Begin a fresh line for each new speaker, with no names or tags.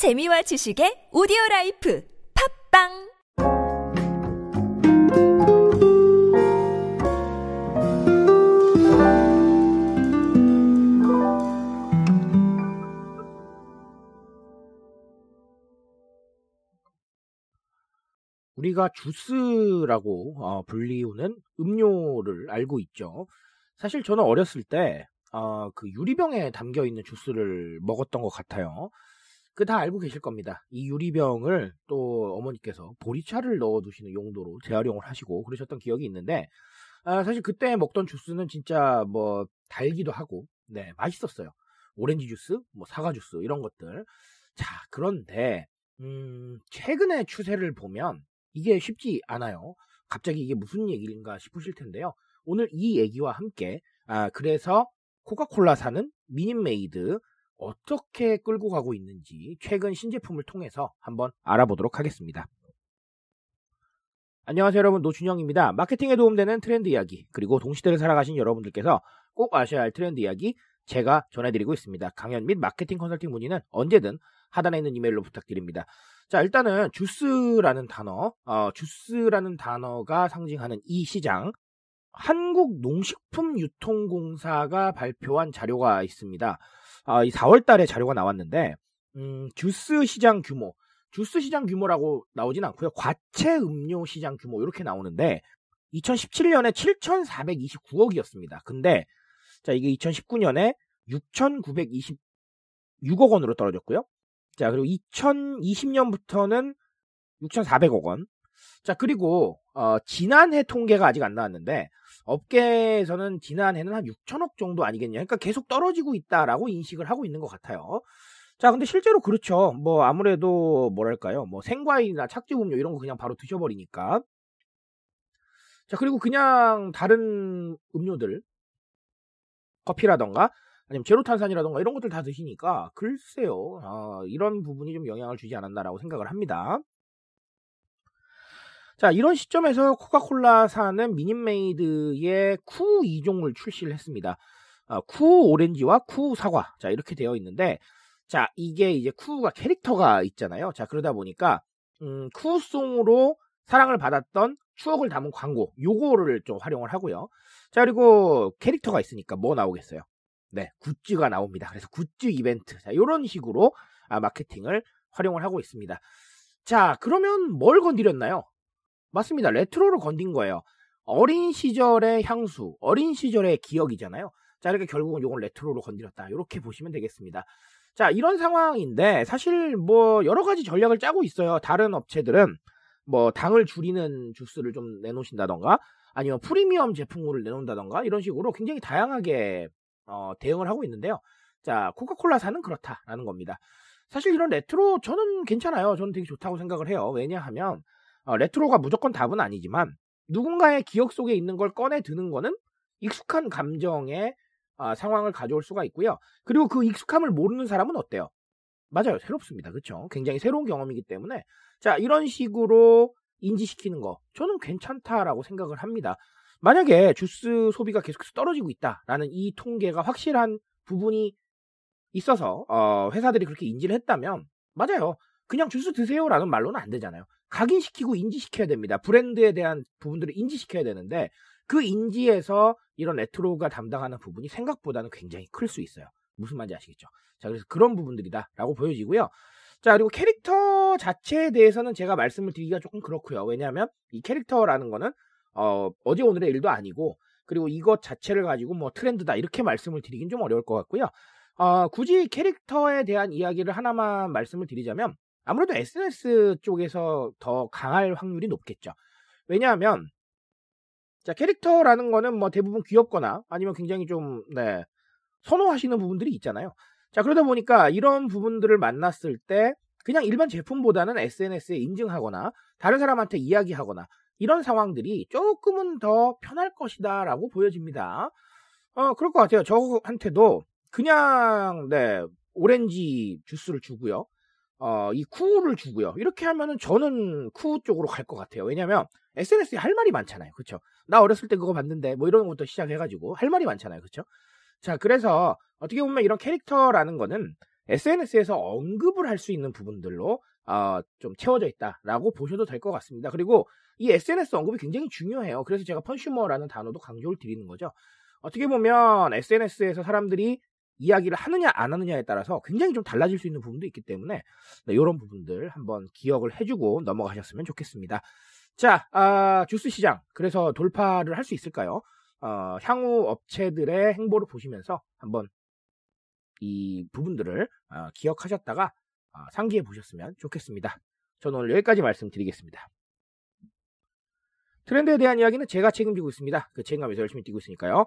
재미와 지식의 오디오 라이프 팝빵
우리가 주스라고 어, 불리우는 음료를 알고 있죠. 사실 저는 어렸을 때, 어, 그 유리병에 담겨 있는 주스를 먹었던 것 같아요. 그 다 알고 계실 겁니다. 이 유리병을 또 어머니께서 보리차를 넣어두시는 용도로 재활용을 하시고 그러셨던 기억이 있는데, 아, 사실 그때 먹던 주스는 진짜 뭐 달기도 하고, 네, 맛있었어요. 오렌지 주스, 뭐 사과 주스, 이런 것들. 자, 그런데, 음, 최근의 추세를 보면 이게 쉽지 않아요. 갑자기 이게 무슨 얘기인가 싶으실 텐데요. 오늘 이 얘기와 함께 아 그래서 코카콜라사는 미닛메이드 어떻게 끌고 가고 있는지 최근 신제품을 통해서 한번 알아보도록 하겠습니다. 안녕하세요 여러분 노준영입니다. 마케팅에 도움되는 트렌드 이야기 그리고 동시대를 살아가신 여러분들께서 꼭 아셔야 할 트렌드 이야기 제가 전해드리고 있습니다. 강연 및 마케팅 컨설팅 문의는 언제든 하단에 있는 이메일로 부탁드립니다. 자, 일단은 주스라는 단어, 어, 주스라는 단어가 상징하는 이 시장, 한국농식품유통공사가 발표한 자료가 있습니다. 아, 이 4월 달에 자료가 나왔는데, 음, 주스 시장 규모, 주스 시장 규모라고 나오진 않고요. 과체 음료 시장 규모, 이렇게 나오는데, 2017년에 7,429억이었습니다. 근데, 자, 이게 2019년에 6,926억 원으로 떨어졌고요. 자, 그리고 2020년부터는 6,400억 원. 자, 그리고 어, 지난해 통계가 아직 안 나왔는데 업계에서는 지난해는 한 6천억 정도 아니겠냐. 그러니까 계속 떨어지고 있다라고 인식을 하고 있는 것 같아요. 자, 근데 실제로 그렇죠. 뭐 아무래도 뭐랄까요? 뭐 생과일이나 착즙 음료 이런 거 그냥 바로 드셔버리니까. 자, 그리고 그냥 다른 음료들 커피라던가 아니면 제로탄산이라던가 이런 것들 다 드시니까 글쎄요 아, 이런 부분이 좀 영향을 주지 않았나라고 생각을 합니다. 자 이런 시점에서 코카콜라사는 미니메이드의 쿠 2종을 출시를 했습니다. 아, 쿠 오렌지와 쿠 사과 자 이렇게 되어 있는데 자 이게 이제 쿠가 캐릭터가 있잖아요. 자 그러다 보니까 음, 쿠song으로 사랑을 받았던 추억을 담은 광고 요거를 좀 활용을 하고요. 자 그리고 캐릭터가 있으니까 뭐 나오겠어요? 네, 굿즈가 나옵니다. 그래서 굿즈 이벤트. 자, 이런 식으로 아, 마케팅을 활용을 하고 있습니다. 자, 그러면 뭘 건드렸나요? 맞습니다. 레트로를 건든 거예요. 어린 시절의 향수, 어린 시절의 기억이잖아요. 자, 이렇게 결국은 이건 레트로로 건드렸다. 이렇게 보시면 되겠습니다. 자, 이런 상황인데 사실 뭐 여러 가지 전략을 짜고 있어요. 다른 업체들은 뭐 당을 줄이는 주스를 좀 내놓으신다던가 아니면 프리미엄 제품을 내놓는다던가 이런 식으로 굉장히 다양하게 어, 대응을 하고 있는데요. 자, 코카콜라사는 그렇다라는 겁니다. 사실 이런 레트로 저는 괜찮아요. 저는 되게 좋다고 생각을 해요. 왜냐하면 어, 레트로가 무조건 답은 아니지만 누군가의 기억 속에 있는 걸 꺼내 드는 거는 익숙한 감정의 어, 상황을 가져올 수가 있고요. 그리고 그 익숙함을 모르는 사람은 어때요? 맞아요. 새롭습니다. 그렇죠? 굉장히 새로운 경험이기 때문에 자, 이런 식으로 인지시키는 거 저는 괜찮다라고 생각을 합니다. 만약에 주스 소비가 계속해서 떨어지고 있다라는 이 통계가 확실한 부분이 있어서 어, 회사들이 그렇게 인지를 했다면 맞아요. 그냥 주스 드세요라는 말로는 안 되잖아요. 각인시키고 인지시켜야 됩니다. 브랜드에 대한 부분들을 인지시켜야 되는데 그 인지에서 이런 레트로가 담당하는 부분이 생각보다는 굉장히 클 수 있어요. 무슨 말인지 아시겠죠? 자, 그래서 그런 부분들이다라고 보여지고요. 자, 그리고 캐릭터 자체에 대해서는 제가 말씀을 드리기가 조금 그렇고요. 왜냐하면 이 캐릭터라는 거는 어, 어제 오늘의 일도 아니고 그리고 이것 자체를 가지고 뭐 트렌드다 이렇게 말씀을 드리긴 좀 어려울 것 같고요. 어, 굳이 캐릭터에 대한 이야기를 하나만 말씀을 드리자면 아무래도 SNS 쪽에서 더 강할 확률이 높겠죠. 왜냐하면 자 캐릭터라는 거는 뭐 대부분 귀엽거나 아니면 굉장히 좀 네, 선호하시는 부분들이 있잖아요. 자 그러다 보니까 이런 부분들을 만났을 때 그냥 일반 제품보다는 SNS에 인증하거나 다른 사람한테 이야기하거나 이런 상황들이 조금은 더 편할 것이다라고 보여집니다. 어, 그럴 것 같아요. 저한테도 그냥, 네, 오렌지 주스를 주고요. 어, 이 쿠를 주고요. 이렇게 하면은 저는 쿠 쪽으로 갈 것 같아요. 왜냐면 SNS에 할 말이 많잖아요. 그쵸? 나 어렸을 때 그거 봤는데 뭐 이런 것부터 시작해가지고 할 말이 많잖아요. 그쵸? 자, 그래서 어떻게 보면 이런 캐릭터라는 거는 SNS에서 언급을 할 수 있는 부분들로 어, 좀 채워져 있다라고 보셔도 될 것 같습니다. 그리고 이 SNS 언급이 굉장히 중요해요. 그래서 제가 컨슈머라는 단어도 강조를 드리는 거죠. 어떻게 보면 SNS에서 사람들이 이야기를 하느냐 안 하느냐에 따라서 굉장히 좀 달라질 수 있는 부분도 있기 때문에 네, 이런 부분들 한번 기억을 해주고 넘어가셨으면 좋겠습니다. 자, 아, 주스 시장 그래서 돌파를 할 수 있을까요? 어, 향후 업체들의 행보를 보시면서 한번 이 부분들을 어, 기억하셨다가 어, 상기해 보셨으면 좋겠습니다. 저는 오늘 여기까지 말씀드리겠습니다. 트렌드에 대한 이야기는 제가 책임지고 있습니다. 그 책임감에서 열심히 뛰고 있으니까요.